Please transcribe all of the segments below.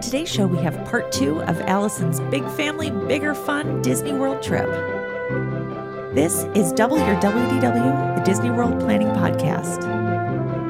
On today's show, we have part two of Allison's Big Family, Bigger Fun Disney World trip. This is Double Your WDW, the Disney World Planning Podcast.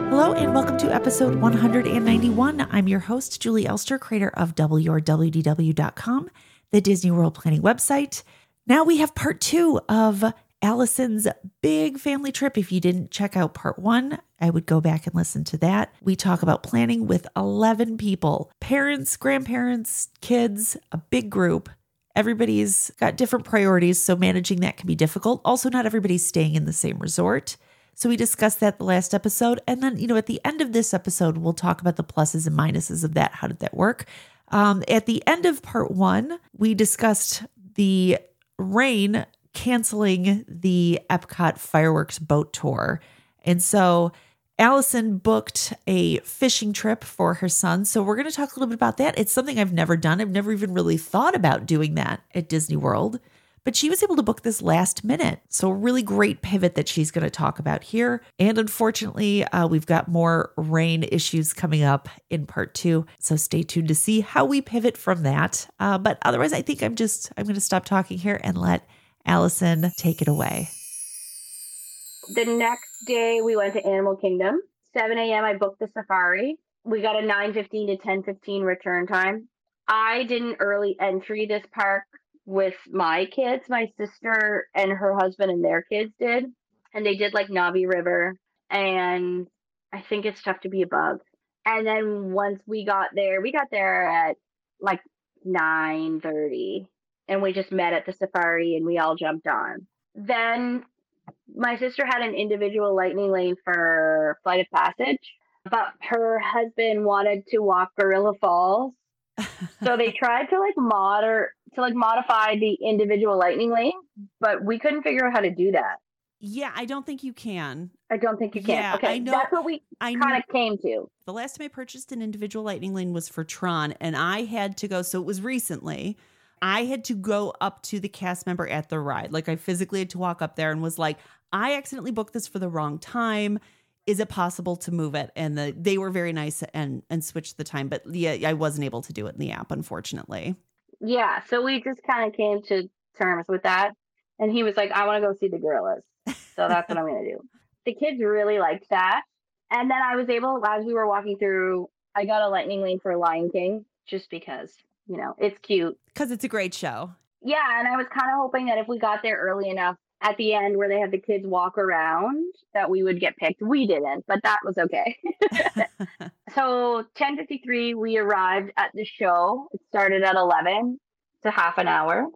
Hello, and welcome to episode 191. I'm your host, Julie Elster, creator of WRWDW.com, the Disney World Planning website. Now we have part two of Allison's big family trip. If you didn't check out part one, I would go back and listen to that. We talk about planning with 11 people parents, grandparents, kids, a big group. Everybody's got different priorities, so managing that can be difficult. Also, not everybody's staying in the same resort. So, we discussed that the last episode. And then, you know, at the end of this episode, we'll talk about the pluses and minuses of that. How did that work? Um, at the end of part one, we discussed the rain canceling the Epcot fireworks boat tour. And so Allison booked a fishing trip for her son. So we're going to talk a little bit about that. It's something I've never done. I've never even really thought about doing that at Disney World. But she was able to book this last minute. So, a really great pivot that she's going to talk about here. And unfortunately, uh, we've got more rain issues coming up in part two. So, stay tuned to see how we pivot from that. Uh, but otherwise, I think I'm just, I'm going to stop talking here and let Allison, take it away. The next day, we went to Animal Kingdom. 7 a.m. I booked the safari. We got a 9:15 to 10:15 return time. I didn't early entry this park with my kids. My sister and her husband and their kids did, and they did like Na'vi River, and I think it's tough to be a bug. And then once we got there, we got there at like 9:30 and we just met at the safari and we all jumped on. Then my sister had an individual lightning lane for Flight of Passage, but her husband wanted to walk Gorilla Falls. so they tried to like moder to like modify the individual lightning lane, but we couldn't figure out how to do that. Yeah, I don't think you can. I don't think you can. Yeah, okay, I know, that's what we kind of came to. The last time I purchased an individual lightning lane was for Tron, and I had to go. So it was recently. I had to go up to the cast member at the ride. Like I physically had to walk up there and was like, I accidentally booked this for the wrong time. Is it possible to move it? And the, they were very nice and and switched the time, but yeah, I wasn't able to do it in the app, unfortunately. Yeah, so we just kind of came to terms with that, and he was like, "I want to go see the gorillas," so that's what I'm going to do. The kids really liked that, and then I was able, as we were walking through, I got a lightning lane for Lion King just because you know, it's cute. Because it's a great show. Yeah, and I was kind of hoping that if we got there early enough at the end where they had the kids walk around that we would get picked. We didn't, but that was okay. so 10:53 we arrived at the show. It started at 11. It's a half an hour.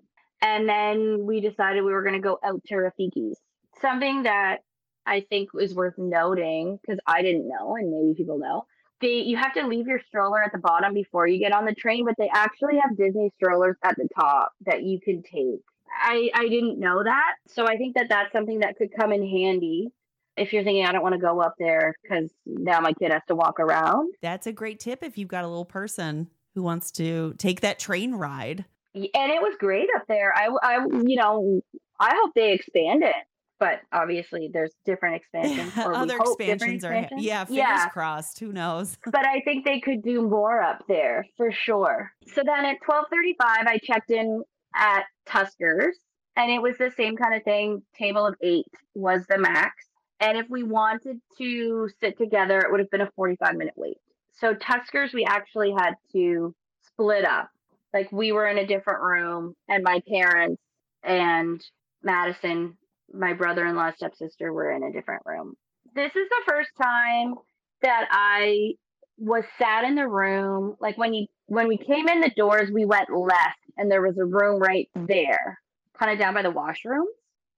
And then we decided we were going to go out to Rafiki's. Something that I think is worth noting because I didn't know and maybe people know they you have to leave your stroller at the bottom before you get on the train, but they actually have Disney strollers at the top that you can take. I I didn't know that, so I think that that's something that could come in handy if you're thinking I don't want to go up there because now my kid has to walk around. That's a great tip if you've got a little person who wants to take that train ride. And it was great up there. I, I you know, I hope they expand it but obviously there's different expansions. Other expansions are expansions. yeah, fingers yeah. crossed. Who knows? but I think they could do more up there for sure. So then at twelve thirty five, I checked in at Tuskers, and it was the same kind of thing. Table of eight was the max, and if we wanted to sit together, it would have been a forty five minute wait. So Tuskers, we actually had to split up. Like we were in a different room, and my parents and Madison my brother in law stepsister were in a different room. This is the first time that I was sat in the room. Like when you when we came in the doors, we went left and there was a room right there, kind of down by the washrooms.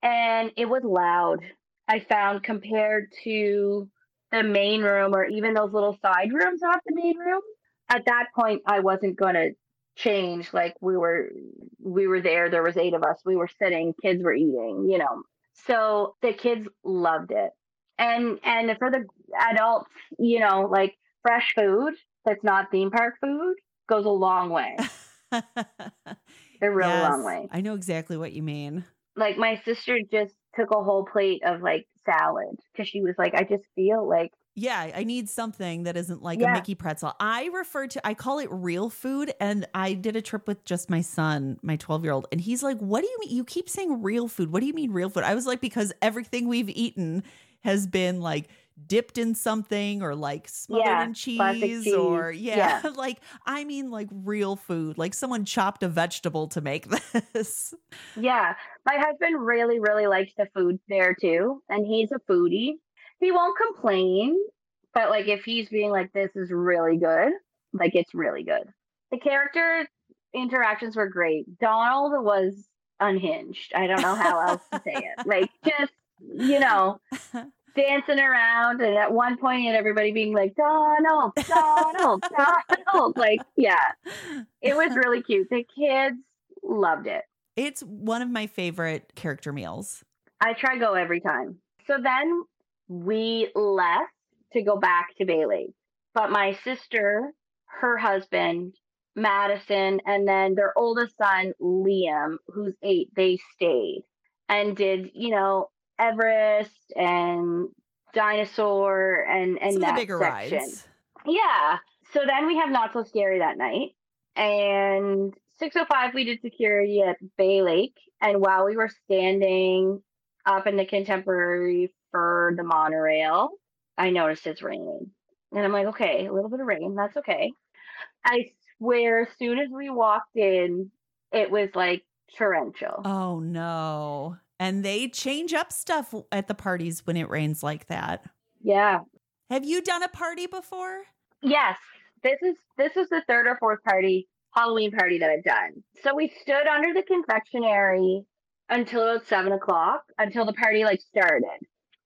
And it was loud. I found compared to the main room or even those little side rooms off the main room. At that point I wasn't gonna change like we were we were there there was eight of us we were sitting kids were eating you know so the kids loved it. And and for the adults, you know, like fresh food that's not theme park food goes a long way. a really yes, long way. I know exactly what you mean. Like my sister just took a whole plate of like salad because she was like, I just feel like Yeah, I need something that isn't like Yeah. a Mickey pretzel. I refer to I call it real food and I did a trip with just my son, my 12-year-old, and he's like, "What do you mean you keep saying real food? What do you mean real food?" I was like, "Because everything we've eaten has been like dipped in something or like smothered Yeah, in plastic cheese, or yeah, Yeah. like I mean like real food. Like someone chopped a vegetable to make this. Yeah, my husband really, really likes the food there too, and he's a foodie. He won't complain, but like if he's being like, "This is really good," like it's really good. The character interactions were great. Donald was unhinged. I don't know how else to say it. Like just you know, dancing around, and at one point, had everybody being like, "Donald, Donald, Donald." Like, yeah, it was really cute. The kids loved it. It's one of my favorite character meals. I try go every time. So then we left to go back to Bay Lake. But my sister, her husband, Madison, and then their oldest son, Liam, who's eight, they stayed and did, you know, Everest and dinosaur and and Some that the bigger section. rides. Yeah. So then we have not so scary that night. And 605 we did security at Bay Lake. And while we were standing up in the contemporary for the monorail, I noticed it's raining. And I'm like, okay, a little bit of rain, that's okay. I swear as soon as we walked in, it was like torrential. Oh no. And they change up stuff at the parties when it rains like that. Yeah. Have you done a party before? Yes, this is this is the third or fourth party Halloween party that I've done. So we stood under the confectionery until about seven o'clock until the party like started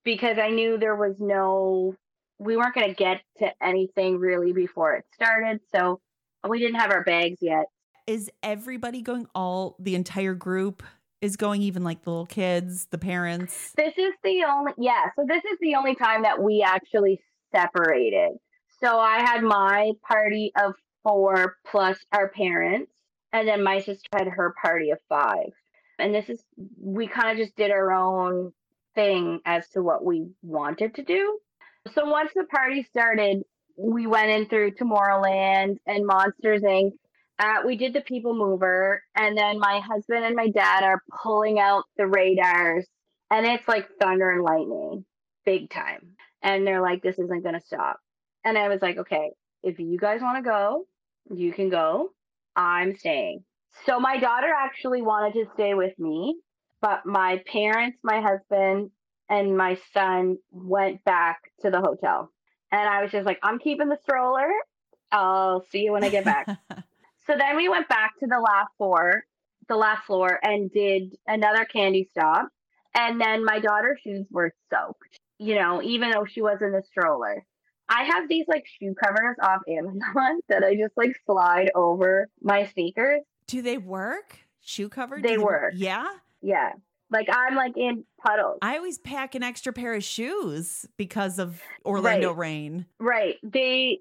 because I knew there was no we weren't gonna get to anything really before it started. So we didn't have our bags yet. Is everybody going all the entire group is going even like the little kids, the parents? This is the only yeah, so this is the only time that we actually separated. So I had my party of four plus our parents, and then my sister had her party of five. And this is we kind of just did our own thing as to what we wanted to do. So once the party started, we went in through Tomorrowland and Monsters Inc. Uh, we did the People Mover, and then my husband and my dad are pulling out the radars, and it's like thunder and lightning, big time. And they're like, "This isn't gonna stop." And I was like, "Okay, if you guys want to go, you can go. I'm staying." So my daughter actually wanted to stay with me, but my parents, my husband, and my son went back to the hotel. And I was just like, I'm keeping the stroller. I'll see you when I get back. so then we went back to the last floor, the last floor, and did another candy stop. And then my daughter's shoes were soaked, you know, even though she was in the stroller. I have these like shoe covers off Amazon that I just like slide over my sneakers. Do they work? Shoe cover? They Do work. Yeah. Yeah. Like I'm like in puddles. I always pack an extra pair of shoes because of Orlando Right. rain. Right. They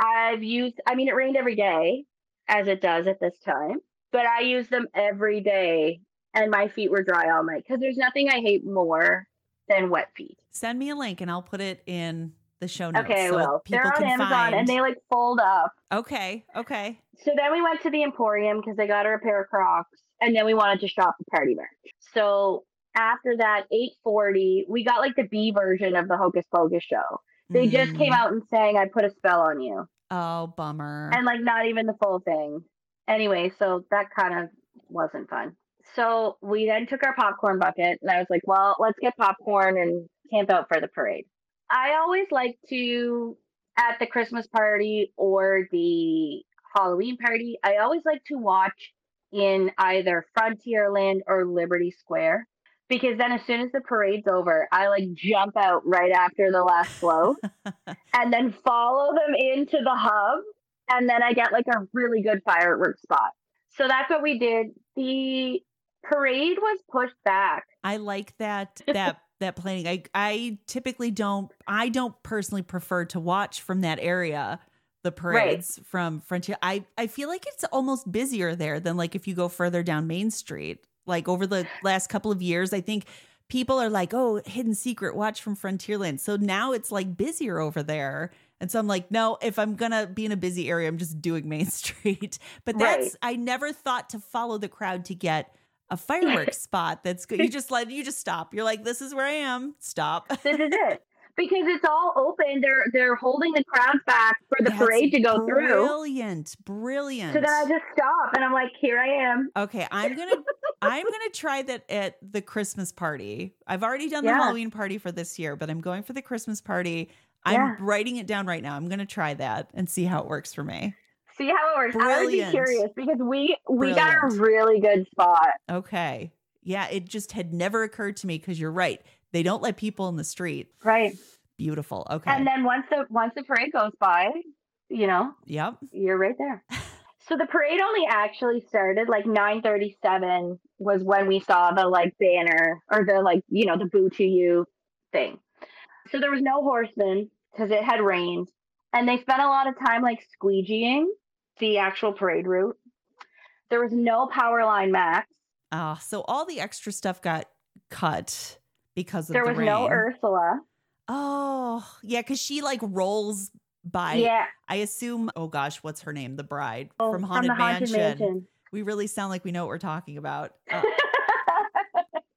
I've used I mean it rained every day as it does at this time, but I use them every day and my feet were dry all night cuz there's nothing I hate more than wet feet. Send me a link and I'll put it in the show notes. Okay, so well, people they're on can Amazon find. and they like fold up. okay, okay. So then we went to the Emporium because I got her a pair of Crocs, and then we wanted to shop the party merch. So after that, eight forty, we got like the B version of the Hocus Pocus show. They just came Mm. out and saying, "I put a spell on you." Oh, bummer. and like not even the full thing. Anyway, so that kind of wasn't fun. So we then took our popcorn bucket, and I was like, well, let's get popcorn and camp out for the parade. I always like to, at the Christmas party or the Halloween party, I always like to watch in either Frontierland or Liberty Square. Because then, as soon as the parade's over, I like jump out right after the last float and then follow them into the hub and then I get like a really good fireworks spot. So that's what we did. The parade was pushed back. I like that that that planning. I I typically don't I don't personally prefer to watch from that area the parades from Frontier. I I feel like it's almost busier there than like if you go further down Main Street. Like over the last couple of years, I think people are like, oh, hidden secret, watch from Frontierland. So now it's like busier over there. And so I'm like, no, if I'm gonna be in a busy area, I'm just doing Main Street. But that's Right. I never thought to follow the crowd to get a fireworks spot that's good. You just let you just stop. You're like, this is where I am. Stop. This is it. Because it's all open. They're they're holding the crowds back for the That's parade to go through. Brilliant. Brilliant. So then I just stop and I'm like, here I am. Okay, I'm gonna I'm gonna try that at the Christmas party. I've already done the Yeah. Halloween party for this year, but I'm going for the Christmas party. I'm Yeah. writing it down right now. I'm gonna try that and see how it works for me. See how it works. I would be curious because we we got a really good spot. Okay. Yeah, it just had never occurred to me because you're right. They don't let people in the street. Right. Beautiful. Okay. And then once the once the parade goes by, you know, yep. you're right there. So the parade only actually started like 9:37 was when we saw the like banner or the like you know the boo to you thing. So there was no horsemen because it had rained, and they spent a lot of time like squeegeeing the actual parade route. There was no power line max. Uh, so all the extra stuff got cut because of There the was no. Ursula. Oh, yeah, because she like rolls by. yeah, I assume. Oh gosh, what's her name? The bride oh, from Haunted, the Haunted Mansion. Mansion. We really sound like we know what we're talking about. Uh,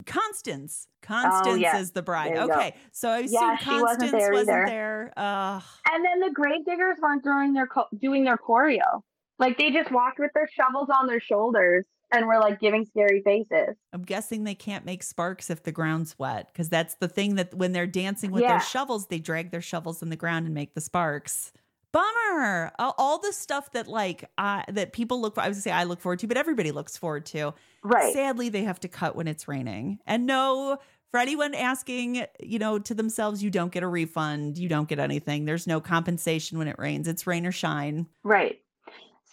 Constance. Constance Oh, yeah. is the bride. You go. Okay, so I assume Yeah, she wasn't Constance there wasn't there. Uh, And then the grave diggers weren't doing their co- doing their choreo. Like they just walked with their shovels on their shoulders and we're like giving scary faces. I'm guessing they can't make sparks if the ground's wet because that's the thing that when they're dancing with Yeah. their shovels, they drag their shovels in the ground and make the sparks. Bummer. All, the stuff that like uh, that people look for. I was gonna say I look forward to, but everybody looks forward to. Right. Sadly, they have to cut when it's raining. And no, for anyone asking, you know, to themselves, you don't get a refund. You don't get anything. There's no compensation when it rains. It's rain or shine. Right.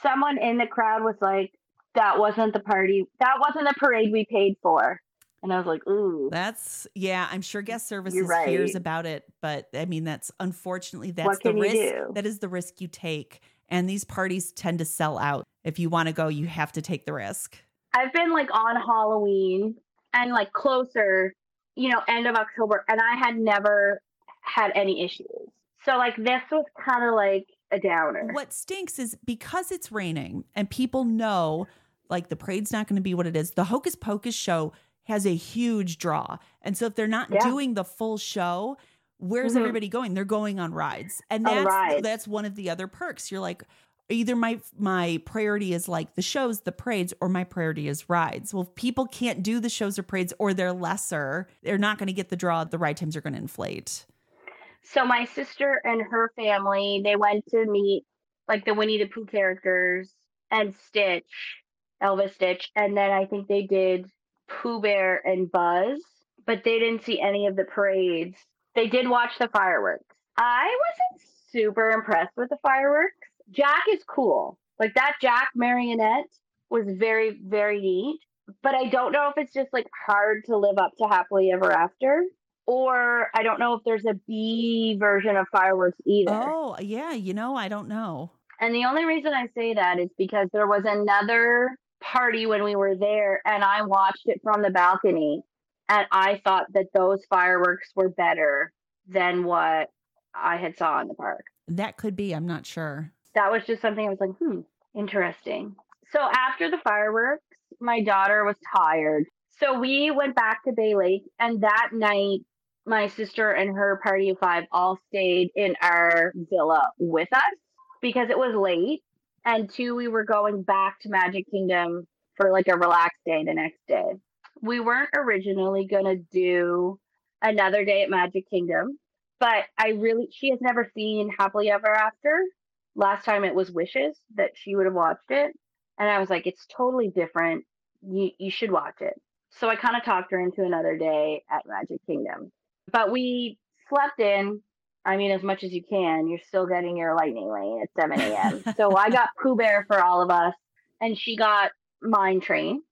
Someone in the crowd was like, "That wasn't the party. That wasn't the parade we paid for." And I was like, "Ooh." That's yeah. I'm sure guest services You're hears about it, but I mean, that's unfortunately that's the risk. That is the risk you take. And these parties tend to sell out. If you want to go, you have to take the risk. I've been like on Halloween and like closer, you know, end of October, and I had never had any issues. So like this was kind of like a downer. What stinks is because it's raining and people know like the parade's not going to be what it is. The Hocus Pocus show has a huge draw. And so if they're not Yeah. doing the full show, where's Mhm. everybody going? They're going on rides. And that's rides. that's one of the other perks. You're like either my my priority is like the shows, the parades or my priority is rides. Well, if people can't do the shows or parades or they're lesser, they're not going to get the draw. The ride times are going to inflate. So my sister and her family, they went to meet like the Winnie the Pooh characters and Stitch, Elvis Stitch, and then I think they did Pooh Bear and Buzz, but they didn't see any of the parades. They did watch the fireworks. I wasn't super impressed with the fireworks. Jack is cool. Like that Jack marionette was very, very neat. But I don't know if it's just like hard to live up to happily ever after or I don't know if there's a B version of fireworks either. Oh, yeah, you know, I don't know. And the only reason I say that is because there was another party when we were there and I watched it from the balcony and I thought that those fireworks were better than what I had saw in the park. That could be, I'm not sure. That was just something I was like, hmm, interesting. So after the fireworks, my daughter was tired. So we went back to Bay Lake and that night my sister and her party of five all stayed in our villa with us because it was late. And two, we were going back to Magic Kingdom for like a relaxed day the next day. We weren't originally going to do another day at Magic Kingdom, but I really, she has never seen Happily Ever After. Last time it was Wishes that she would have watched it. And I was like, it's totally different. You, you should watch it. So I kind of talked her into another day at Magic Kingdom. But we slept in. I mean, as much as you can, you're still getting your lightning lane at 7 a.m. so I got Pooh Bear for all of us, and she got Mine Train.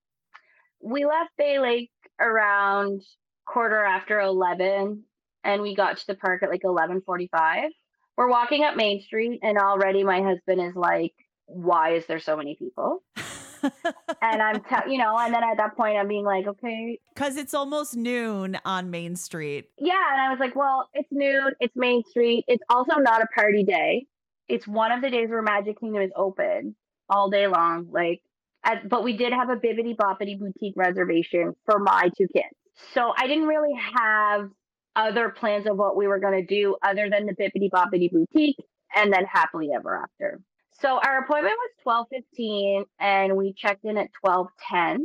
We left Bay Lake around quarter after 11, and we got to the park at like 11:45. We're walking up Main Street, and already my husband is like, "Why is there so many people?" and I'm, te- you know, and then at that point, I'm being like, okay. Because it's almost noon on Main Street. Yeah. And I was like, well, it's noon, it's Main Street. It's also not a party day. It's one of the days where Magic Kingdom is open all day long. Like, at, but we did have a Bibbidi Bobbidi Boutique reservation for my two kids. So I didn't really have other plans of what we were going to do other than the Bibbidi Bobbidi Boutique and then Happily Ever After. So our appointment was 12:15 and we checked in at 12:10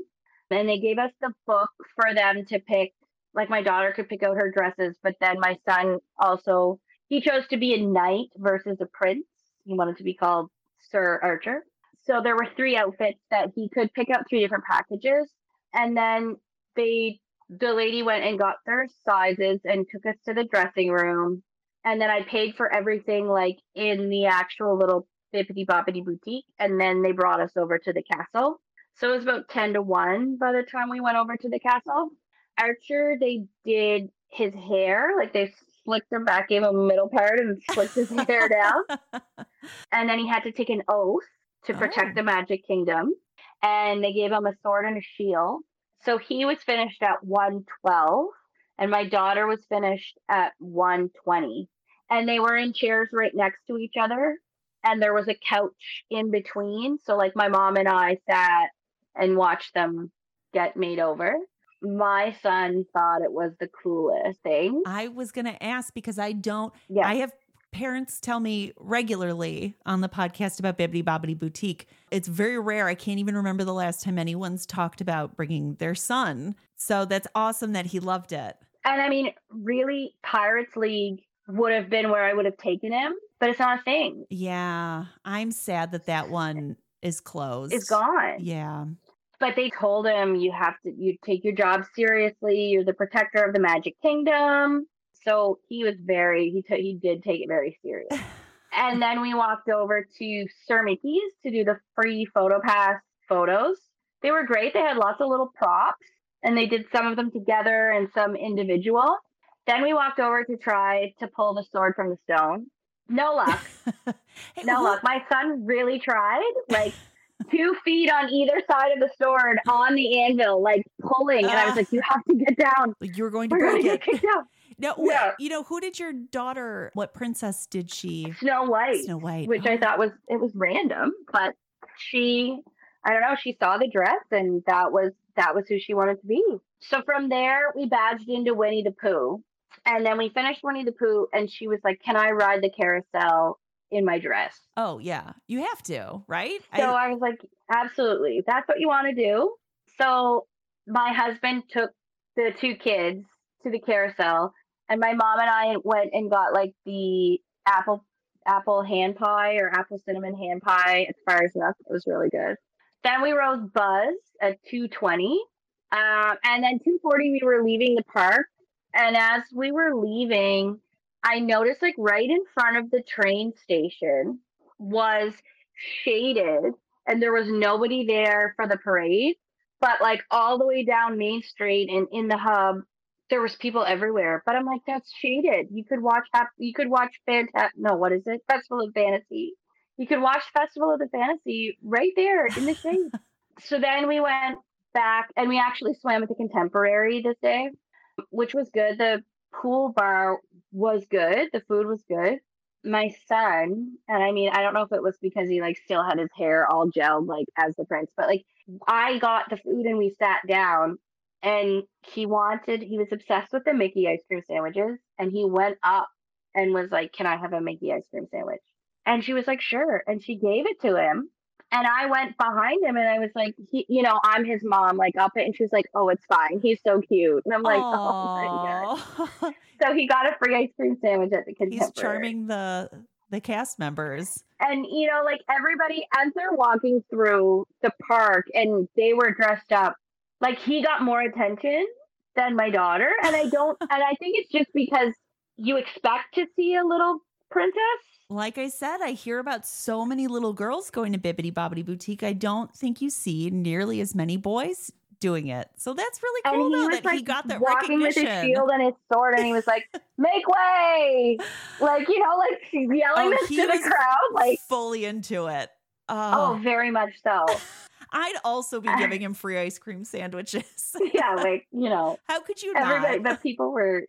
and they gave us the book for them to pick like my daughter could pick out her dresses but then my son also he chose to be a knight versus a prince. He wanted to be called Sir Archer. So there were three outfits that he could pick out three different packages and then they the lady went and got their sizes and took us to the dressing room and then I paid for everything like in the actual little Bibbidi Bobbidi Boutique, and then they brought us over to the castle. So it was about ten to one by the time we went over to the castle. Archer, they did his hair, like they slicked him back, gave him a middle part, and slicked his hair down. And then he had to take an oath to protect Oh. the Magic Kingdom, and they gave him a sword and a shield. So he was finished at one twelve, and my daughter was finished at one twenty and they were in chairs right next to each other and there was a couch in between so like my mom and i sat and watched them get made over my son thought it was the coolest thing I was going to ask because I don't, yeah I have parents tell me regularly on the podcast about Bibbidi Bobbidi Boutique. It's very rare. I can't even remember the last time anyone's talked about bringing their son. So that's awesome that he loved it. and i mean really pirates league would have been where i would have taken him but it's not a thing. Yeah. I'm sad that that one is closed. it's gone. Yeah. but they told him you have to you take your job seriously. You're the protector of the magic kingdom. So he was very he took he did take it very serious. And then we walked over to sir mickey's to do the free photo pass photos. They were great. They had lots of little props and they did some of them together and some individual then we walked over to try to pull the sword from the stone no luck Hey, no who- luck. My son really tried, like two feet on either side of the sword on the anvil, like pulling. And I was like, you ah. have to get down. You were going to We're gonna it. get kicked out. No, wh- Yeah. you know, who did your daughter, what princess did she? Snow White, Snow White. which I Oh. thought was, it was random, but she, I don't know, she saw the dress and that was, that was who she wanted to be. So from there, we badged into Winnie the Pooh. And then we finished Winnie the Pooh and she was like, can I ride the carousel in my dress? Oh, yeah. You have to, right? So I, was like, absolutely, that's what you want to do. So my husband took the two kids to the carousel, and my mom and I went and got like the apple apple hand pie or apple cinnamon hand pie at Fire's Nest. It was really good. Then we rode Buzz at 220. Um, and then 240 we were leaving the park. And as we were leaving, I noticed like right in front of the train station was shaded and there was nobody there for the parade. But like all the way down Main Street and in the hub, there was people everywhere. But I'm like, that's shaded. You could watch you could watch Fanta- no, what is it? Festival of Fantasy. You could watch Festival of the Fantasy right there in the shade. so then we went back and we actually swam at the Contemporary this day, which was good. The pool bar was good. The food was good. My son, and I mean, I don't know if it was because he like still had his hair all gelled like as the prince, but like I got the food and we sat down and he wanted he was obsessed with the Mickey ice cream sandwiches and he went up and was like, Can I have a Mickey ice cream sandwich? And she was like, Sure. And she gave it to him. And I went behind him and I was like, he, you know, I'm his mom, like up it. And she was like, Oh, it's fine. He's so cute. And I'm like, Oh my God. So he got a free ice cream sandwich at the contemporary. He's charming the the cast members. And you know, like everybody as they're walking through the park and they were dressed up, like he got more attention than my daughter. And I don't and I think it's just because you expect to see a little princess. Like I said, I hear about so many little girls going to Bibbidi Bobbidi Boutique. I don't think you see nearly as many boys doing it. So that's really cool he though that like he got that walking with his shield and his sword and he was like, Make way like you know, like yelling Oh, this to the crowd. Like fully into it. oh Oh, very much so. I'd also be giving him free ice cream sandwiches. yeah, like you know, how could you everybody, not? but people were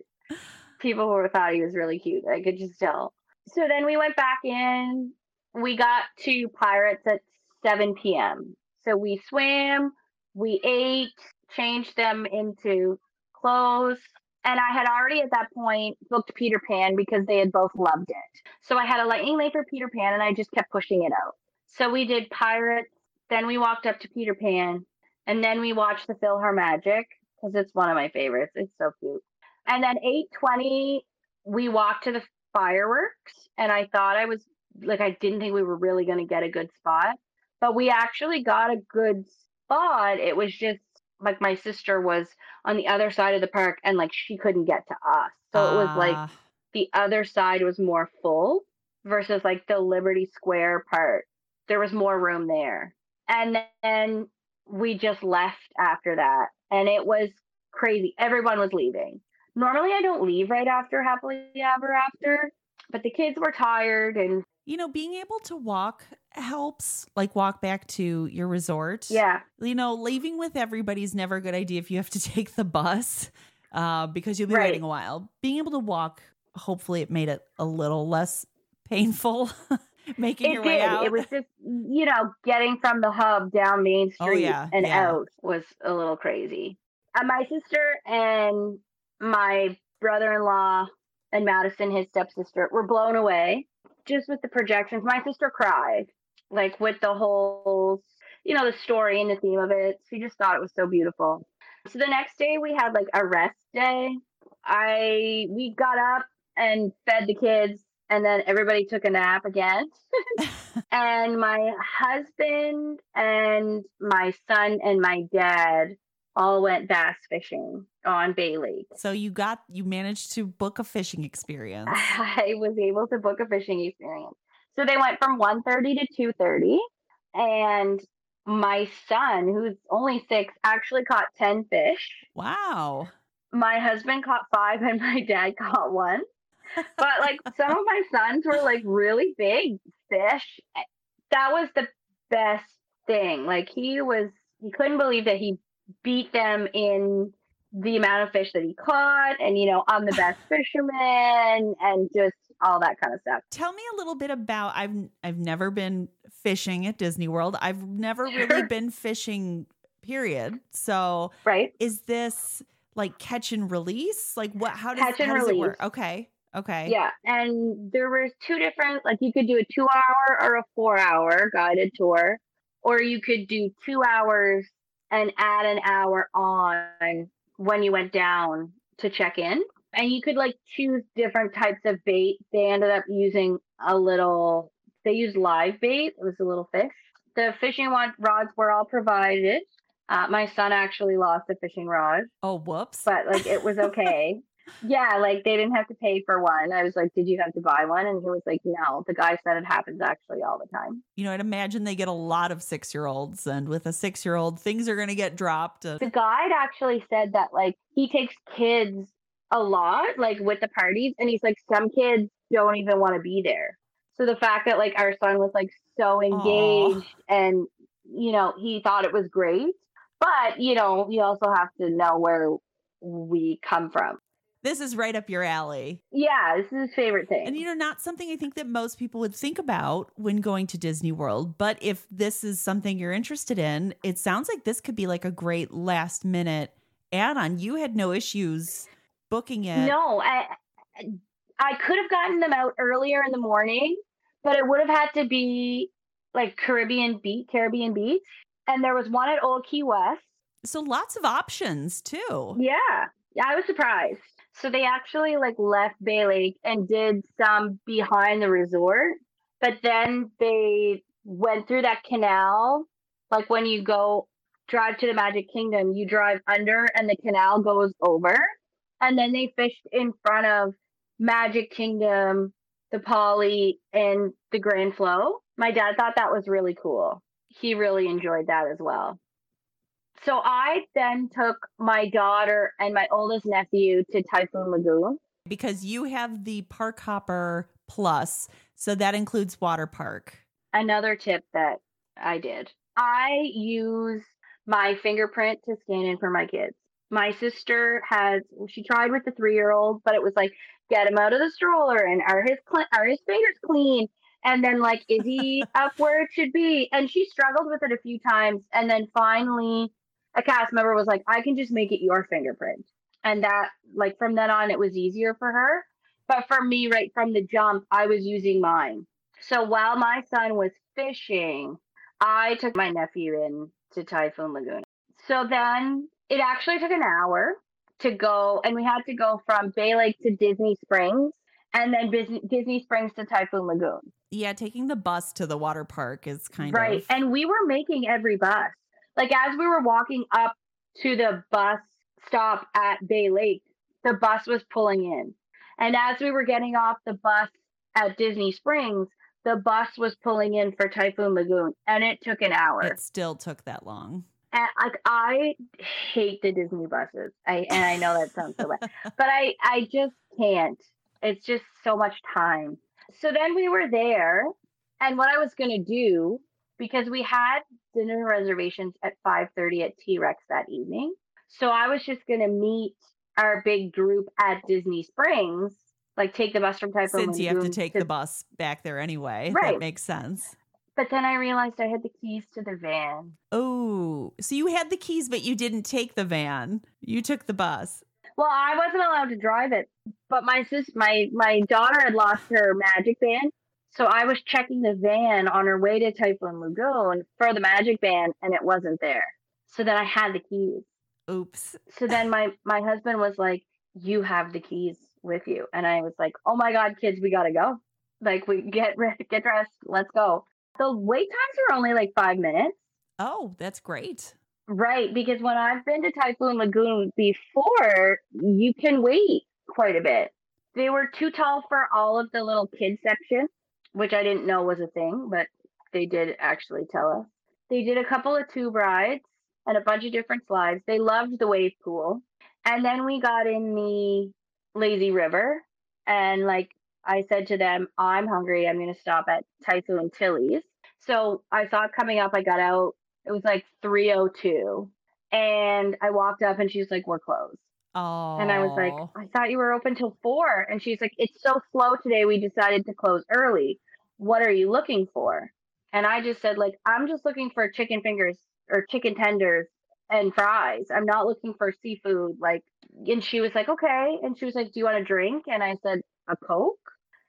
people were thought he was really cute. I could just tell. So then we went back in. We got to Pirates at 7 p.m. So we swam, we ate, changed them into clothes, and I had already at that point booked Peter Pan because they had both loved it. So I had a lightning lane for Peter Pan, and I just kept pushing it out. So we did Pirates, then we walked up to Peter Pan, and then we watched the PhilharMagic because it's one of my favorites. It's so cute. And then 8:20, we walked to the fireworks, and I thought I was like, I didn't think we were really going to get a good spot, but we actually got a good spot. It was just like my sister was on the other side of the park, and like she couldn't get to us, so it was like Ah, the other side was more full versus like the Liberty Square part. There was more room there. And then we just left after that. And it was crazy. Everyone was leaving. Normally I don't leave right after Happily Ever After, but the kids were tired and you know, being able to walk helps, like walk back to your resort. yeah. You know, leaving with everybody is never a good idea if you have to take the bus uh, because you'll be Right. waiting a while. Being able to walk, hopefully, it made it a little less painful making It your did. way out. It was just, you know, getting from the hub down Main Oh, Street yeah, and yeah. out was a little crazy. And my sister and my brother in law and Madison, his stepsister, were blown away just with the projections. My sister cried, like with the whole, you know, the story and the theme of it. She just thought it was so beautiful. So the next day we had like a rest day. I we got up and fed the kids and then everybody took a nap again. and my husband and my son and my dad all went bass fishing on Bay Lake. so you got you managed to book a fishing experience. I was able to book a fishing experience. So they went from 1:30 to 2:30 and my son who's only 6 actually caught 10 fish. Wow. My husband caught 5 and my dad caught 1. But like some of my sons were like really big fish. That was the best thing. Like he was he couldn't believe that he beat them in the amount of fish that he caught and you know I'm the best fisherman and just all that kind of stuff. Tell me a little bit about I've I've never been fishing at Disney World. I've never really been fishing period. So Right? is this like catch and release? Like what how does, Catch and how does it work? Okay. Okay. Yeah. And there was two different like you could do a 2 hour or a 4 hour guided tour or you could do 2 hours and add an hour on when you went down to check in. And you could like choose different types of bait. They ended up using a little, they used live bait. It was a little fish. The fishing rods were all provided. Uh, my son actually lost a fishing rod, Oh, whoops. but like it was okay. yeah, like they didn't have to pay for one. I was like, Did you have to buy one? And he was like, No. The guy said it happens actually all the time. you know, I'd imagine they get a lot of six year olds, and with a six year old, things are going to get dropped. The guide actually said that like he takes kids a lot like with the parties and he's like some kids don't even want to be there so the fact that like our son was like so engaged and you know he thought it was great but you know you also have to know where we come from this is right up your alley. yeah this is his favorite thing And you know, not something I think that most people would think about when going to Disney World. But if this is something you're interested in, it sounds like this could be like a great last minute add on. You had no issues booking it. No, I I could have gotten them out earlier in the morning, but it would have had to be like Caribbean Beach, Caribbean Beach, and there was one at Old Key West. So lots of options too. Yeah, yeah, I was surprised. So they actually like left Bay Lake and did some behind the resort, but then they went through that canal. Like when you go drive to the Magic Kingdom, you drive under and the canal goes over. And then they fished in front of Magic Kingdom, the Poly, and the Grand Flo. My dad thought that was really cool. He really enjoyed that as well. So I then took my daughter and my oldest nephew to Typhoon Lagoon. Because you have the Park Hopper Plus. So that includes Water Park. Another tip that I did. I use my fingerprint to scan in for my kids. My sister has she tried with the three year old, but it was like get him out of the stroller and are his cl- are his fingers clean? And then like is he up where it should be? And she struggled with it a few times, and then finally a cast member was like, I can just make it your fingerprint, and that like from then on it was easier for her. But for me, right from the jump, I was using mine. So while my son was fishing, I took my nephew in to Typhoon Lagoon. So then it actually took an hour to go, and we had to go from Bay Lake to Disney Springs and then Dis- Disney Springs to Typhoon Lagoon. Yeah, taking the bus to the water park is kind Right. of right. And we were making every bus. Like as we were walking up to the bus stop at Bay Lake, the bus was pulling in. And as we were getting off the bus at Disney Springs, the bus was pulling in for Typhoon Lagoon and it took an hour. it still took that long. And like I hate the Disney buses. I and I know that sounds so bad, but I I just can't. It's just so much time. So then we were there, and what I was gonna do because we had dinner reservations at five thirty at T Rex that evening, so I was just gonna meet our big group at Disney Springs, like take the bus from Typhoon Since you have to take the bus back there anyway. That Right. makes sense. But then I realized I had the keys to the van. Oh, so you had the keys, but you didn't take the van. You took the bus. Well, I wasn't allowed to drive it, but my sis, my my daughter had lost her magic band, so I was checking the van on her way to Typhoon Lagoon for the magic band, and it wasn't there. So then I had the keys. Oops. So then my my husband was like, "You have the keys with you," and I was like, "Oh my God, kids, we gotta go! Like, we get get dressed, let's go." The wait times are only like five minutes. Oh, that's great. Right, because when I've been to Typhoon Lagoon before, you can wait quite a bit. They were too tall for all of the little kid section, which I didn't know was a thing, but they did actually tell us. They did a couple of tube rides and a bunch of different slides. They loved the wave pool. And then we got in the lazy river and like I said to them, I'm hungry. I'm going to stop at Typhoon Tilly's. So I saw it coming up. I got out it was like 302 and i walked up and she's like we're closed Oh. and i was like i thought you were open till four. And she's like it's so slow today we decided to close early. What are you looking for? And i just said like i'm just looking for chicken fingers or chicken tenders and fries. I'm not looking for seafood. Like and she was like okay. And she was like do you want a drink? And i said a coke?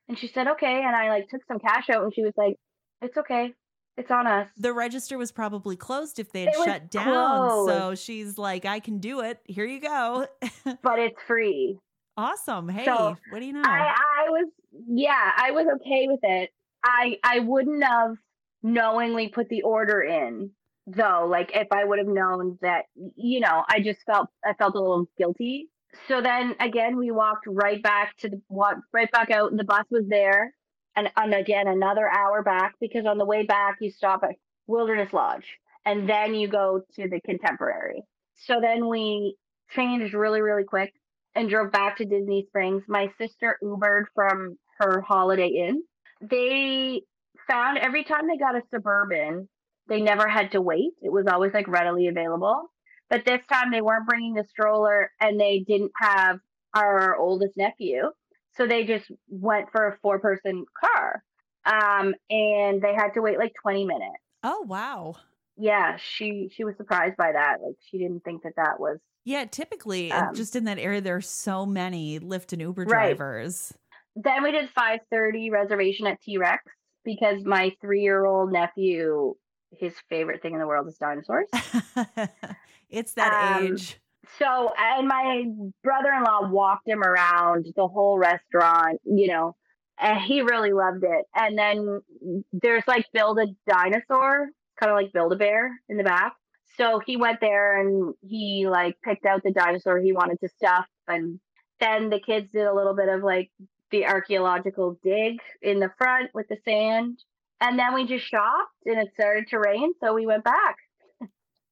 And she said okay. And i like took some cash out and she was like it's okay it's on us the register was probably closed if they had It shut down. So she's like, I can do it. Here you go. but it's free awesome. Hey, So, what do you know? I, I was yeah, I was okay with it. I I wouldn't have knowingly put the order in though, like if I would have known that you know, I just felt I felt a little guilty. So then again we walked right back to the walk right back out and the bus was there and, and again another hour back because on the way back you stop at Wilderness Lodge and then you go to the contemporary. So then we changed really, really quick and drove back to Disney Springs. My sister Ubered from her Holiday Inn. They found every time they got a suburban, they never had to wait. It was always like readily available. But this time they weren't bringing the stroller and they didn't have our oldest nephew. So they just went for a four person car. Um, and they had to wait like 20 minutes. oh, wow. Yeah, she she was surprised by that. Like she didn't think that that was Yeah, typically, Um, just in that area, there's so many Lyft and Uber Right. drivers. then we did 5:30 reservation at T-Rex because my 3-year-old nephew his favorite thing in the world is dinosaurs. it's that Um, age. So, uh, and my brother-in-law walked him around the whole restaurant, you know, and he really loved it. And then there's like build a dinosaur, kind of like build a bear in the back. So he went there and he like picked out the dinosaur he wanted to stuff. And then the kids did a little bit of like the archaeological dig in the front with the sand. And then we just shopped and it started to rain. So we went back.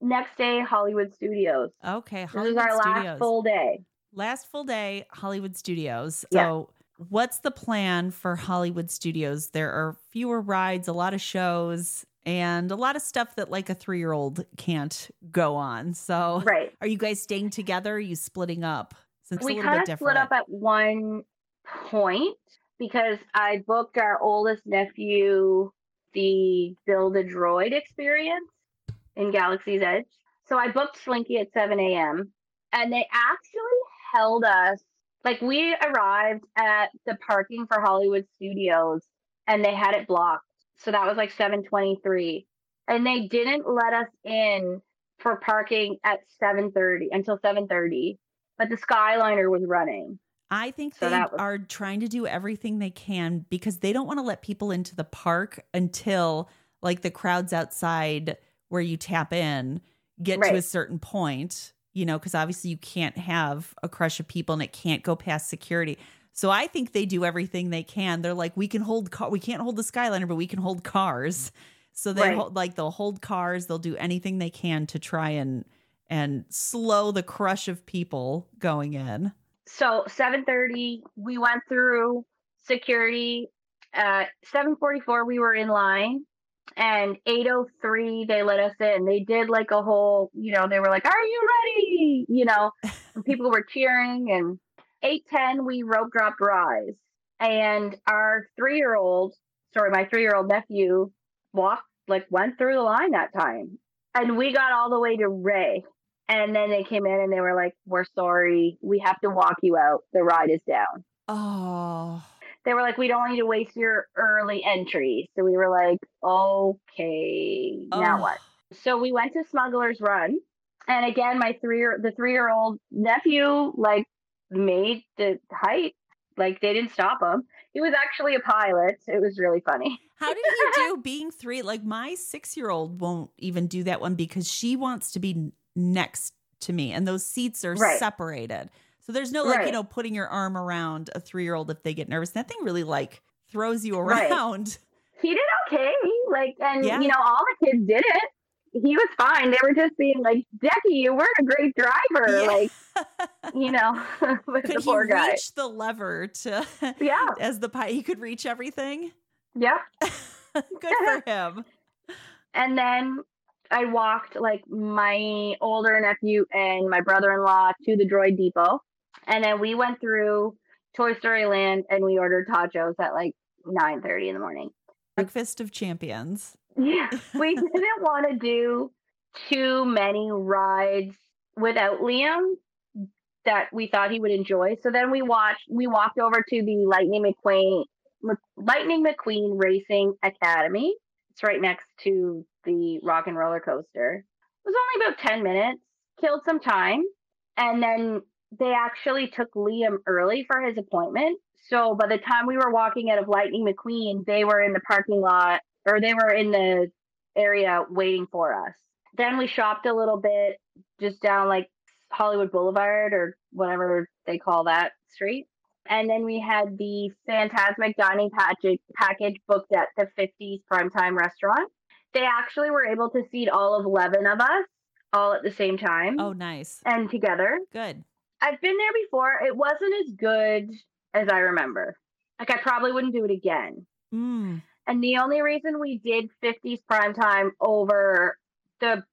Next day, Hollywood Studios. Okay, This is our Studios. last full day. Last full day, Hollywood Studios. Yeah. So, what's the plan for Hollywood Studios? There are fewer rides, a lot of shows, and a lot of stuff that like a three year old can't go on. So, Right. are you guys staying together? Or are you splitting up? Since we it's a little kind of split up at one point because I booked our oldest nephew the Build a Droid experience in Galaxy's Edge. So I booked Slinky at 7 a.m. and they actually held us like we arrived at the parking for Hollywood Studios and they had it blocked. So that was like 723. And they didn't let us in for parking at 7:30 until 7:30 but the Skyliner was running. I think So they was- are trying to do everything they can because they don't want to let people into the park until like the crowds outside where you tap in get to a certain point, you know, because obviously you can't have a crush of people and it can't go past security. So I think they do everything they can. They're like, we can hold car, we can't hold the Skyliner, but we can hold cars. So they Right. hold, like they'll hold cars. They'll do anything they can to try and and slow the crush of people going in. So 7:30 we went through security. At 7:44 we were in line and 8:03 they let us in. They did like a whole, you know, they were like, "Are you ready?" you know, and people were cheering and 8:10 we rope dropped rise. And our 3-year-old, sorry, my 3-year-old nephew walked like went through the line that time. And we got all the way to Rey. And then they came in and they were like, We're sorry. We have to walk you out. The ride is down. Oh, They were like, We don't need to waste your early entry. So we were like, Okay, now Oh. what? So we went to Smuggler's Run. And again, my three year the three year old nephew like made the height. Like they didn't stop him. He was actually a pilot. It was really funny. How did he do being three? Like my six year old won't even do that one because she wants to be next to me and those seats are Right. separated. So there's no like, you know, putting your arm around a three year old if they get nervous. That thing really like throws you Right. around. he did okay. Like, and Yeah. you know, all the kids did it. He was fine. They were just being like, Decky, you weren't a great driver. Yeah. Like, you know, with could the he guy. reach the lever to Yeah. as the pie he could reach everything? Yeah. Good for him. And then I walked like my older nephew and my brother in law to the droid depot. And then we went through Toy Story Land and we ordered totchos at like nine thirty in the morning. Breakfast of champions. Yeah, we didn't want to do too many rides without Liam that we thought he would enjoy. So then we watched. We walked over to the Lightning McQueen, Lightning McQueen Racing Academy. It's right next to the Rock and Roller Coaster. It was only about ten minutes. Killed some time, and then they actually took Liam early for his appointment. So by the time we were walking out of Lightning McQueen, they were in the parking lot or they were in the area waiting for us. Then we shopped a little bit just down like Hollywood Boulevard or whatever they call that street. And then we had the Fantasmic dining package package booked at the 50s Primetime Restaurant. They actually were able to seat all of 11 of us all at the same time Oh, nice. and together. Good. I've been there before. It wasn't as good as I remember. Like I probably wouldn't do it again. Mm. And the only reason we did 50s prime time over the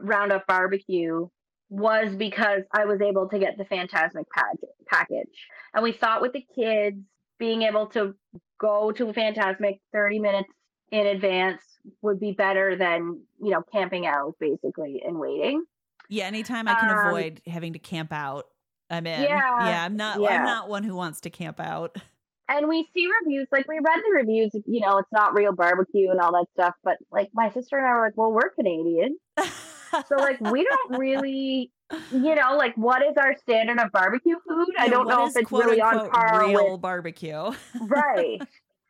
Roundup barbecue was because I was able to get the Fantasmic pack- package. And we thought with the kids being able to go to a Fantasmic 30 minutes in advance would be better than, you know, camping out basically and waiting. Yeah, anytime I can Um, avoid having to camp out, I'm in. Yeah, yeah. I'm not. yeah. I'm not one who wants to camp out. and we see reviews like we read the reviews you know it's not real barbecue and all that stuff but like my sister and i were like well we're canadian so like we don't really you know like what is our standard of barbecue food i don't know if it's quote really on unquote par real with barbecue. right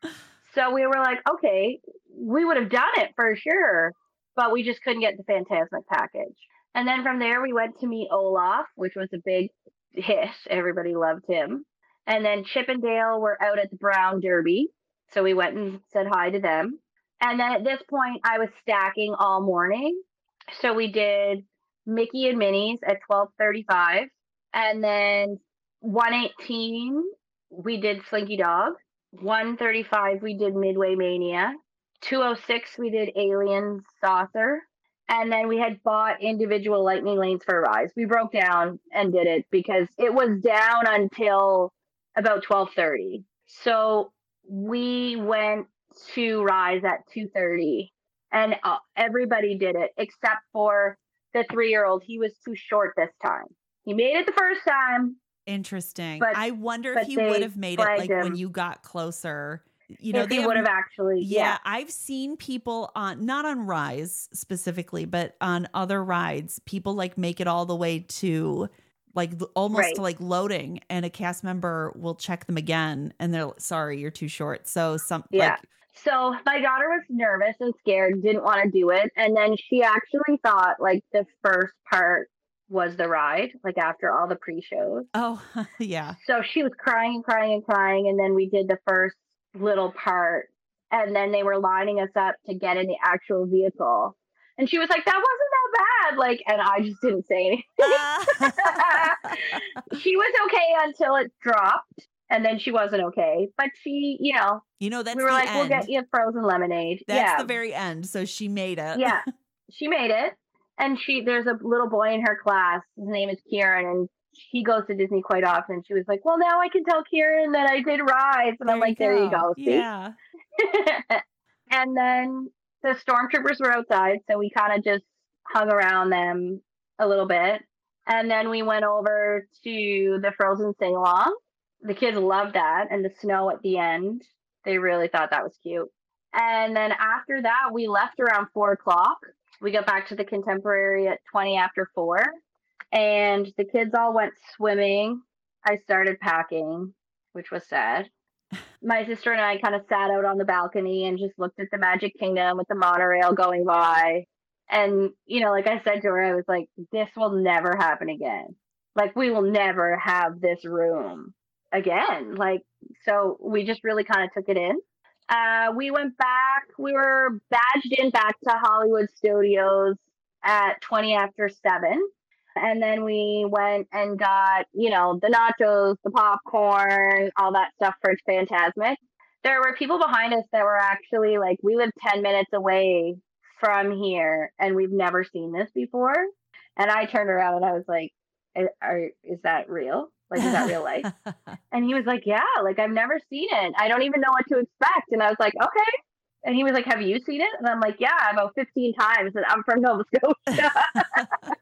so we were like okay we would have done it for sure but we just couldn't get the fantasmic package and then from there we went to meet olaf which was a big hit. Everybody loved him. And then chip and dale were out at the brown derby. So we went and said hi to them. And then at this point i was stacking all morning. So we did mickey and minnie's at 1235 and then 118 we did slinky dog. 135 we did midway mania. 206 we did Alien Saucer. And then we had bought individual lightning lanes for Rise. We broke down and did it because it was down until about 12:30. So we went to Rise at 2:30 and uh, everybody did it except for the 3-year-old. He was too short this time. He made it the first time. Interesting. But- I wonder if he would have made it like when you got closer. You know, if they he would have actually, Yeah, yeah. I've seen people on not on Rise specifically, but on other rides, people like make it all the way to like almost Right. to like loading and a cast member will check them again and they're sorry, you're too short. So some Yeah. like So my daughter was nervous and scared, didn't want to do it. And then she actually thought like the first part was the ride, like after all the pre shows. oh yeah. So she was crying and crying and crying. And then we did the first little part. And then they were lining us up to get in the actual vehicle. And she was like, that wasn't that bad. Like, and I just didn't say anything. Uh. she was okay until it dropped. And then she wasn't okay. But she, you know, you know that's we were like, end. we'll get you frozen lemonade. that's yeah. the very end. So she made it. yeah. She made it. And she there's a little boy in her class. His name is Kieran and he goes to Disney quite often. She was like, Well now I can tell Kieran that I did rides. And I'm like, There you go. See? Yeah. and then the stormtroopers were outside, so we kind of just hung around them a little bit. And then we went over to the Frozen sing along. The kids loved that, and the snow at the end. They really thought that was cute. And then after that, we left around four o'clock. We got back to the contemporary at 20 after four, and the kids all went swimming. I started packing, which was sad my sister and I kind of sat out on the balcony and just looked at the Magic Kingdom with the monorail going by. And, you know, like I said to her, I was like, this will never happen again. Like, we will never have this room again. Like, so we just really kind of took it in. Uh, we went back, we were badged in back to Hollywood Studios at 20 after 7. And then we went and got, you know, the nachos, the popcorn, all that stuff for Fantasmic. There were people behind us that were actually like, we live 10 minutes away from here and we've never seen this before. And I turned around and I was like, "Are- are, is that real? Like, is that real life? And he was like, Yeah, like I've never seen it. I don't even know what to expect. And I was like, Okay. And he was like, Have you seen it? And I'm like, Yeah, about 15 times. And I'm from Nova Scotia.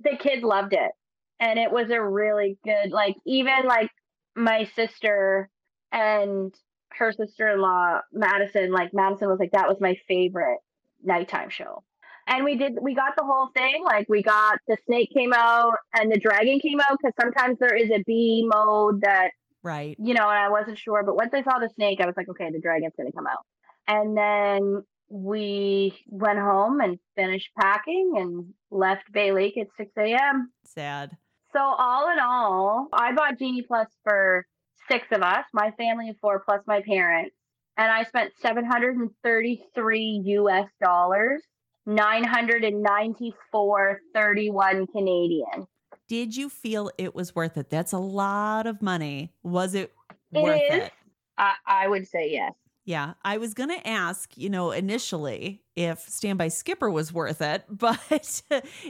the kids loved it. And it was a really good, like, even like my sister and her sister in law, Madison, like, Madison was like, That was my favorite nighttime show. And we did, we got the whole thing. Like, we got the snake came out and the dragon came out because sometimes there is a B mode that right. you know, and I wasn't sure. But once I saw the snake, I was like, okay, the dragon's gonna come out. And then we went home and finished packing and left Bay Lake at 6 a.m. Sad. So all in all, I bought Genie Plus for six of us, my family of four plus my parents, and I spent 733 US dollars, 994.31 Canadian. Did you feel it was worth it? That's a lot of money. Was it, It worth is. it? I, I would say yes. Yeah, I was going to ask, you know, initially if Standby Skipper was worth it, but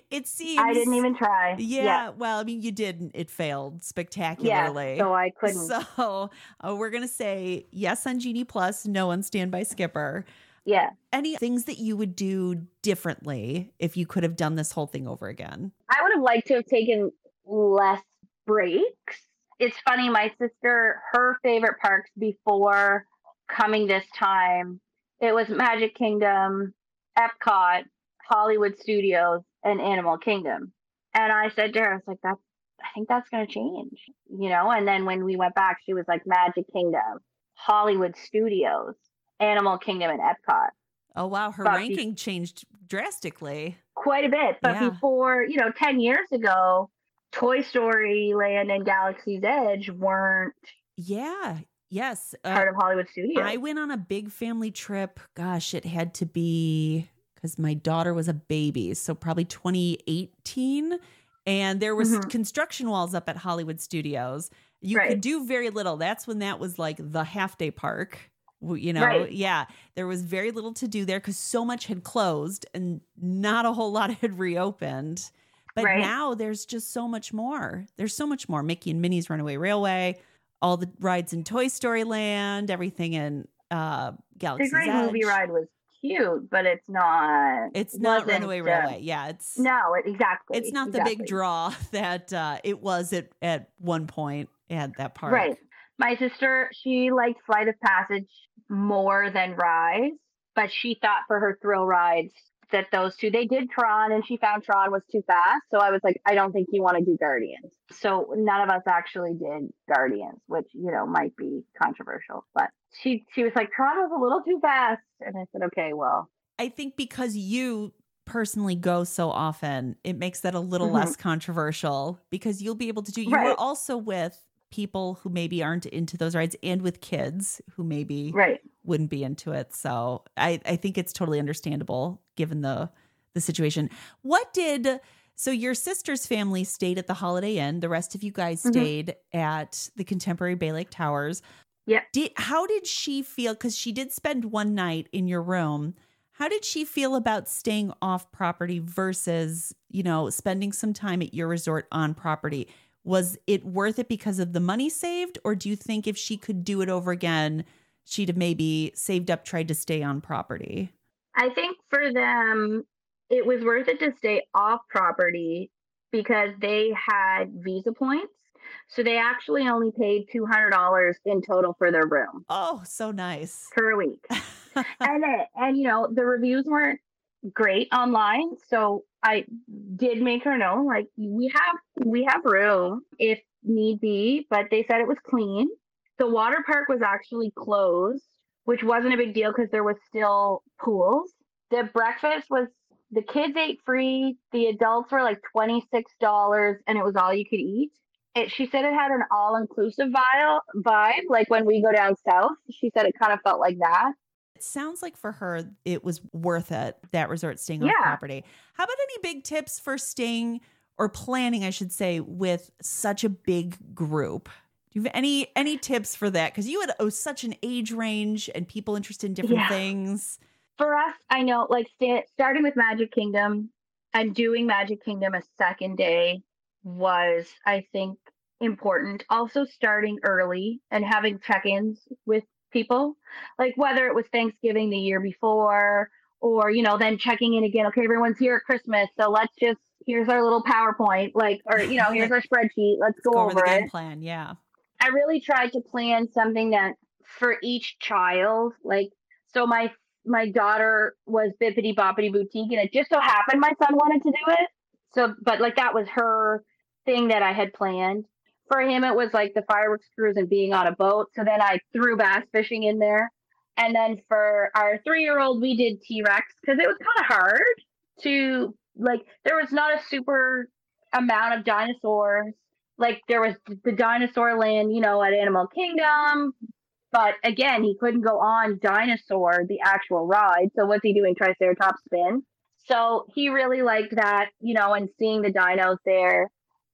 it seems I didn't even try. Yeah, well, I mean, you didn't. It failed spectacularly. yeah. So I couldn't. So uh, we're going to say yes on Genie Plus, no on Standby Skipper. yeah. Any things that you would do differently if you could have done this whole thing over again? I would have liked to have taken less breaks. It's funny, my sister, her favorite parks before coming this time, it was Magic Kingdom, Epcot, Hollywood Studios, and Animal Kingdom. And I said to her, I was like, that's I think that's gonna change. You know, and then when we went back, she was like Magic Kingdom, Hollywood Studios, Animal Kingdom, and Epcot. Oh, wow. Her But be- ranking changed drastically. quite a bit. But Yeah. before, you know, 10 years ago, Toy Story Land and Galaxy's Edge weren't Yeah. Yes. Uh, part of Hollywood Studios. I went on a big family trip. Gosh, it had to be because my daughter was a baby. So probably 2018. And there was Mhm. construction walls up at Hollywood Studios. You Right. could do very little. That's when that was like the half day park. You know, Right. yeah, there was very little to do there because so much had closed and not a whole lot had reopened. But Right. now there's just so much more. There's so much more. Mickey and Minnie's Runaway Railway, all the rides in Toy Story Land, everything in uh, The Great Edge. Movie Ride was cute, but it's not. It's not Runaway Railway. Yeah, it's No, it, exactly. it's not the exactly. big draw that uh, it was at at one point at that park. Right. My sister, she liked Flight of Passage more than Rise, but she thought for her thrill rides that those two, they did Tron and she found Tron was too fast. So I was like, I don't think you want to do Guardians. So none of us actually did Guardians, which, you know, might be controversial. But she, she was like, Tron was a little too fast. And I said, okay, well, I think because you personally go so often, it makes that a little Mhm. less controversial because you'll be able to do. You Right. were also with people who maybe aren't into those rides and with kids who maybe right. wouldn't be into it. So I, I think it's totally understandable given the the situation. What did so your sister's family stayed at the Holiday Inn. The rest of you guys Mhm. stayed at the Contemporary Bay Lake Towers. Yeah. Did how did she feel? Because she did spend one night in your room. How did she feel about staying off property versus, you know, spending some time at your resort on property? Was it worth it because of the money saved? Or do you think if she could do it over again, she'd have maybe saved up, tried to stay on property? I think for them, it was worth it to stay off property because they had visa points. So they actually only paid $200 in total for their room Oh, so nice. per week. and it, and you know, the reviews weren't great online, so I did make her know like we have we have room if need be, but they said it was clean. The water park was actually closed, which wasn't a big deal because there was still pools. The breakfast was the kids ate free, the adults were like $26 and it was all you could eat. It, she said it had an all-inclusive vibe, vibe, like when we go down south. She said it kind of felt like that. It sounds like for her, it was worth it, that resort staying on Yeah. property. How about any big tips for staying or planning, I should say, with such a big group? Do you have any any tips for that? Because you had oh, such an age range and people interested in different Yeah. things. for us, I know like sta- starting with Magic Kingdom and doing Magic Kingdom a second day was, I think, important. Also, starting early and having check ins with people, like whether it was Thanksgiving the year before or, you know, then checking in again. Okay, everyone's here at Christmas. So let's just, here's our little PowerPoint, like, or, you know, here's our spreadsheet. Let's go, Go over over the it. game plan. Yeah. I really tried to plan something that for each child, like so my my daughter was Bibbidi Bobbidi Boutique, and it just so happened my son wanted to do it. So, but like that was her thing that I had planned. For him, it was like the fireworks cruise and being on a boat. So then I threw bass fishing in there. And then for our three year old, we did T Rex because it was kind of hard to like, there was not a super amount of dinosaurs. Like, there was the dinosaur land, you know, at Animal Kingdom. But again, he couldn't go on Dinosaur, the actual ride. So, what's he doing? Triceratops spin. So, he really liked that, you know, and seeing the dinos there.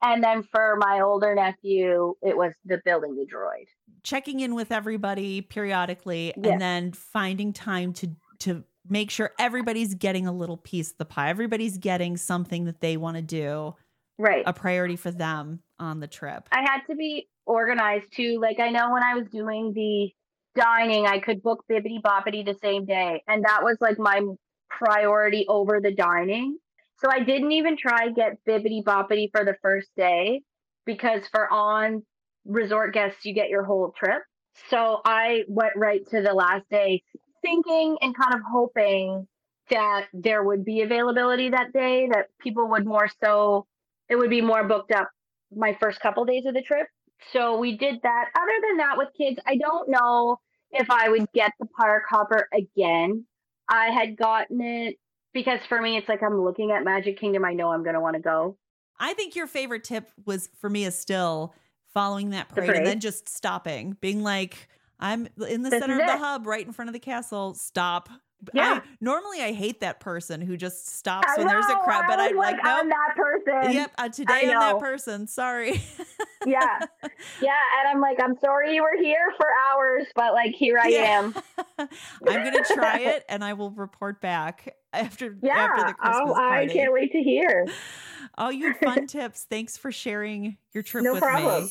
And then for my older nephew, it was the building the droid. Checking in with everybody periodically Yeah. and then finding time to to make sure everybody's getting a little piece of the pie. Everybody's getting something that they want to do, Right. a priority for them on the trip. I had to be organized too. Like I know when I was doing the dining, I could book Bibbidi Bobbidi the same day, and that was like my priority over the dining. So I didn't even try get Bibbidi Bobbidi for the first day because for on resort guests you get your whole trip. So I went right to the last day thinking and kind of hoping that there would be availability that day that people would more so it would be more booked up my first couple days of the trip. So we did that. Other than that, with kids, I don't know if I would get the park hopper again. I had gotten it because for me, it's like I'm looking at Magic Kingdom. I know I'm going to want to go. I think your favorite tip was for me is still following that The parade, and then just stopping, being like, I'm in the This center of the hub, right in front of the castle. Stop. Yeah. I, normally, I hate that person who just stops I when there's a crowd, but I like, like, I'm that person. Yep, uh, today I'm that person. Sorry. yeah. Yeah. And I'm like, I'm sorry you were here for hours, but like, here I yeah. am. I'm going to try it and I will report back after, yeah, after the Christmas oh, party. I can't wait to hear. Oh, you fun tips. Thanks for sharing your trip no with problem. me.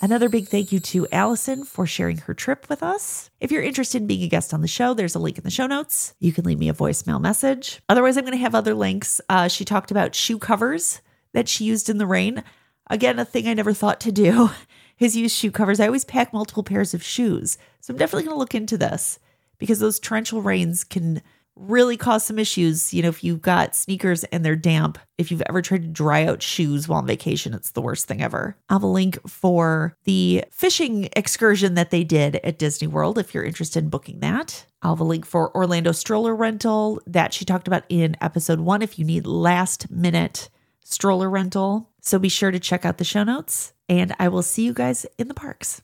Another big thank you to Allison for sharing her trip with us. If you're interested in being a guest on the show, there's a link in the show notes. You can leave me a voicemail message. Otherwise, I'm going to have other links. Uh, she talked about shoe covers that she used in the rain. Again, a thing I never thought to do is use shoe covers. I always pack multiple pairs of shoes. So I'm definitely going to look into this because those torrential rains can really cause some issues. You know, if you've got sneakers and they're damp, if you've ever tried to dry out shoes while on vacation, it's the worst thing ever. I'll have a link for the fishing excursion that they did at Disney World if you're interested in booking that. I'll have a link for Orlando stroller rental that she talked about in episode one if you need last minute stroller rental. So be sure to check out the show notes, and I will see you guys in the parks.